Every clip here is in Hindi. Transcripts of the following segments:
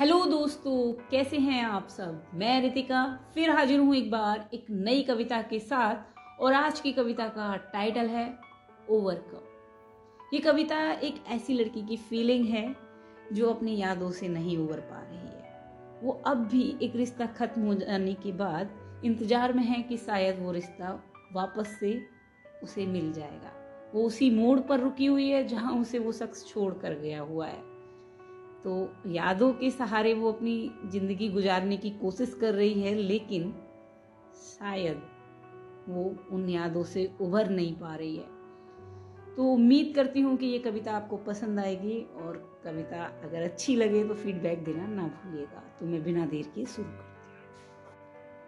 हेलो दोस्तों, कैसे हैं आप सब? मैं रितिका, फिर हाजिर हूँ एक बार एक नई कविता के साथ, और आज की कविता का टाइटल है ओवरकम ये कविता एक ऐसी लड़की की फीलिंग है जो अपनी यादों से नहीं उबर पा रही है। वो अब भी एक रिश्ता खत्म हो जाने के बाद इंतज़ार में है कि शायद वो रिश्ता वापस से उसे मिल जाएगा। वो उसी मोड़ पर रुकी हुई है जहाँ उसे वो शख्स छोड़ कर गया हुआ है। तो यादों के सहारे वो अपनी ज़िंदगी गुजारने की कोशिश कर रही है, लेकिन शायद वो उन यादों से उभर नहीं पा रही है। तो उम्मीद करती हूँ कि ये कविता आपको पसंद आएगी और कविता अगर अच्छी लगे तो फीडबैक देना ना भूलिएगा। तो मैं बिना देर के शुरू करती हूँ।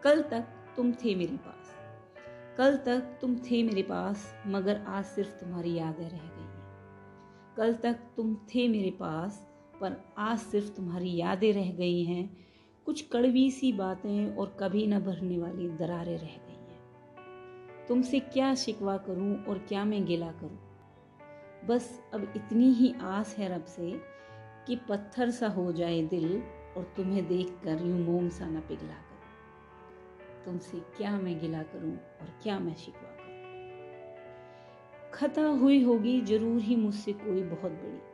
कल तक तुम थे मेरे पास। कल तक तुम थे मेरे पास, मगर आज सिर्फ़ तुम्हारी यादें रह गई हैं। कल तक तुम थे मेरे पास पर आज सिर्फ़ तुम्हारी यादें रह गई हैं। कुछ कड़वी सी बातें और कभी न भरने वाली दरारें रह गई हैं। तुमसे क्या शिकवा करूँ और क्या मैं गिला करूँ? बस अब इतनी ही आस है रब से कि पत्थर सा हो जाए दिल और तुम्हें देख कर यूँ मोम सा न पिघला कर। तुमसे क्या मैं गिला करूँ और क्या मैं शिकवा करूँ? खता हुई होगी ज़रूर ही मुझसे कोई बहुत बड़ी।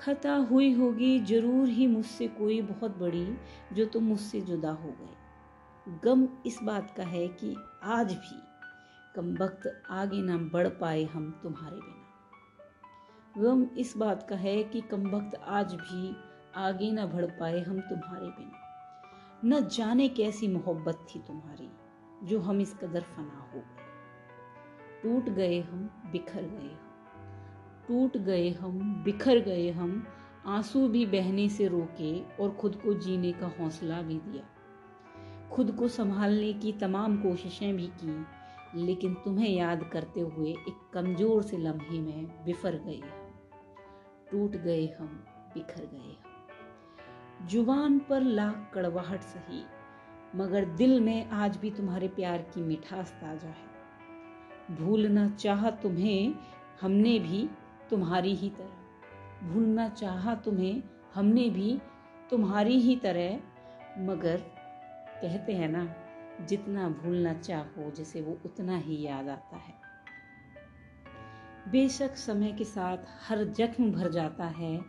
खता हुई होगी, ज़रूर ही मुझसे कोई बहुत बड़ी जो तुम मुझसे जुदा हो गए गम इस बात का है कि आज भी कम वक्त आगे ना बढ़ पाए हम तुम्हारे बिना। गम इस बात का है कि कम वक्त आज भी आगे ना बढ़ पाए हम तुम्हारे बिना। न जाने कैसी मोहब्बत थी तुम्हारी, जो हम इस कदर फना हो गए। टूट गए हम, बिखर गए हम। टूट गए हम, बिखर गए हम, आँसू भी बहने से रोके और खुद को जीने का हौसला भी दिया। खुद को संभालने की तमाम कोशिशें भी की, लेकिन तुम्हें याद करते हुए एक कमज़ोर से लम्हे में बिफर गए टूट गए हम, बिखर गए हम। ज़ुबान पर लाख कड़वाहट सही, मगर दिल में आज भी तुम्हारे प्यार की मिठास ताज़ा है। भूलना चाह तुम्हें, हमने भी तुम्हारी ही तरह। भूलना चाहा तुम्हें, हमने भी तुम्हारी ही तरह। मगर, कहते हैं ना, जितना भूलना चाहो, जैसे वो उतना ही याद आता है। बेशक समय के साथ हर जख्म भर जाता है।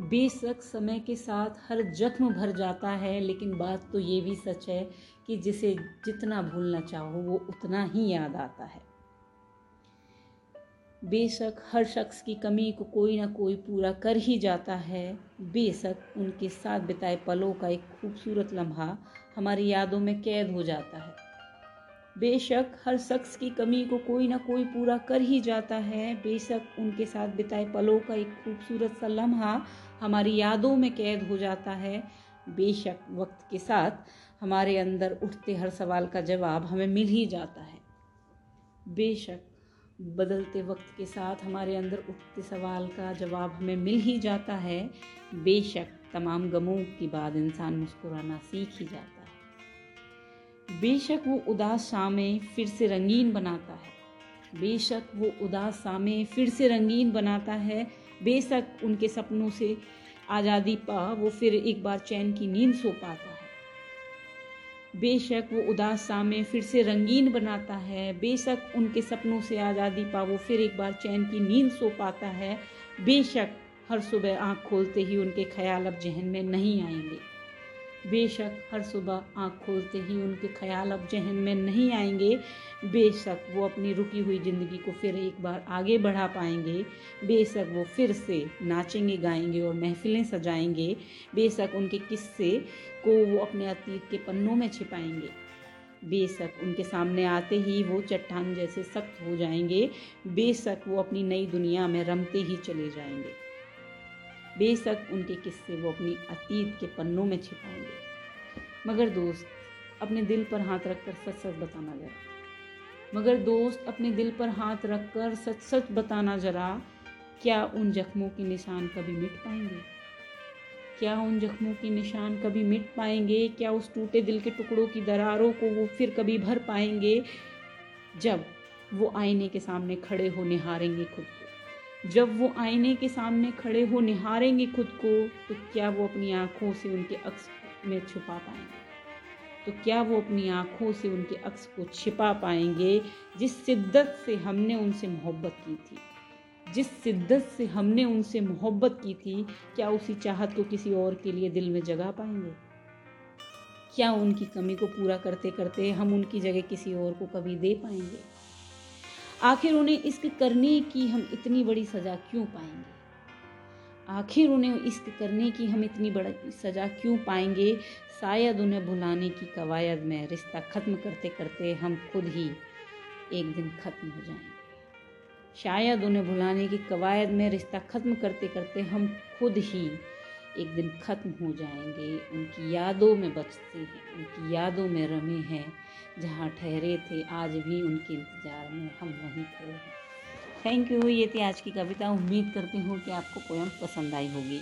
बेशक समय के साथ हर जख्म भर जाता है, लेकिन बात तो ये भी सच है कि जिसे जितना भूलना चाहो, वो उतना ही याद आता है। बेशक हर शख्स की कमी को कोई ना कोई पूरा कर ही जाता है। बेशक उनके साथ बिताए पलों का एक खूबसूरत लम्हा हमारी यादों में कैद हो जाता है। बेशक हर शख्स की कमी को कोई ना कोई पूरा कर ही जाता है। बेशक उनके साथ बिताए पलों का एक खूबसूरत सा लम्हा हमारी यादों में कैद हो जाता है। बेशक वक्त के साथ हमारे अंदर उठते हर सवाल का जवाब हमें मिल ही जाता है। बेशक बदलते वक्त के साथ हमारे अंदर उठते सवाल का जवाब हमें मिल ही जाता है। बेशक तमाम गमों के बाद इंसान मुस्कुराना सीख ही जाता है। बेशक वो उदास शामें फिर से रंगीन बनाता है। बेशक वो उदास शामें फिर से रंगीन बनाता है। बेशक उनके सपनों से आज़ादी पा वो फिर एक बार चैन की नींद सो पाता है। बेशक वो उदास सामे फिर से रंगीन बनाता है। बेशक उनके सपनों से आज़ादी पा वो फिर एक बार चैन की नींद सो पाता है। बेशक हर सुबह आँख खोलते ही उनके ख्याल अब जहन में नहीं आएँगे। बेशक हर सुबह आँख खोलते ही उनके ख्याल अब जहन में नहीं आएँगे। बेशक वो अपनी रुकी हुई ज़िंदगी को फिर एक बार आगे बढ़ा पाएँगे। बेशक वो फिर से नाचेंगे, गाएँगे और महफिलें सजाएँगे। बेशक उनके किस्से को वो अपने अतीत के पन्नों में छिपाएँगे। बेशक उनके सामने आते ही वो चट्टान जैसे सख्त हो जाएँगे। बेशक वो अपनी नई दुनिया में रमते ही चले जाएँगे। बेशक उनके किस्से वो अपनी अतीत के पन्नों में छिपाएँगे। मगर दोस्त, अपने दिल पर हाथ रखकर सच सच बताना जरा। मगर दोस्त, अपने दिल पर हाथ रखकर सच सच बताना जरा, क्या उन जख्मों के निशान कभी मिट पाएँगे? क्या उन जख्मों के निशान कभी मिट पाएँगे? क्या उस टूटे दिल के टुकड़ों की दरारों को वो फिर कभी भर पाएँगे? जब वो आईने के सामने खड़े हो निहारेंगे खुद। जब वो आईने के सामने खड़े हो निहारेंगे खुद को तो क्या वो अपनी आँखों से उनके अक्स में छुपा पाएँगे? तो क्या वो अपनी आँखों से उनके अक्स को छिपा पाएँगे जिस शिद्दत से हमने उनसे मोहब्बत की थी? जिस शिद्दत से हमने उनसे मोहब्बत की थी, क्या उसी चाहत को किसी और के लिए दिल में जगा पाएँगे? क्या उनकी कमी को पूरा करते करते हम उनकी जगह किसी और को कभी दे पाएँगे? आखिर उन्हें इश्क करने की हम इतनी बड़ी सज़ा क्यों पाएँगे? आखिर उन्हें इश्क करने की हम इतनी बड़ी सज़ा क्यों पाएँगे? शायद उन्हें भुलाने की कवायद में रिश्ता ख़त्म करते करते हम खुद ही एक दिन ख़त्म हो जाएँगे। शायद उन्हें भुलाने की कवायद में रिश्ता ख़त्म करते करते हम खुद ही एक दिन ख़त्म हो जाएँगे, उनकी यादों में बचते हैं, उनकी यादों में रमे हैं, जहाँ ठहरे थे, आज भी उनके इंतज़ार में हम वहीं खड़े हैं। थैंक यू ये थी आज की कविता। उम्मीद करती हूँ कि आपको पोयम पसंद आई होगी।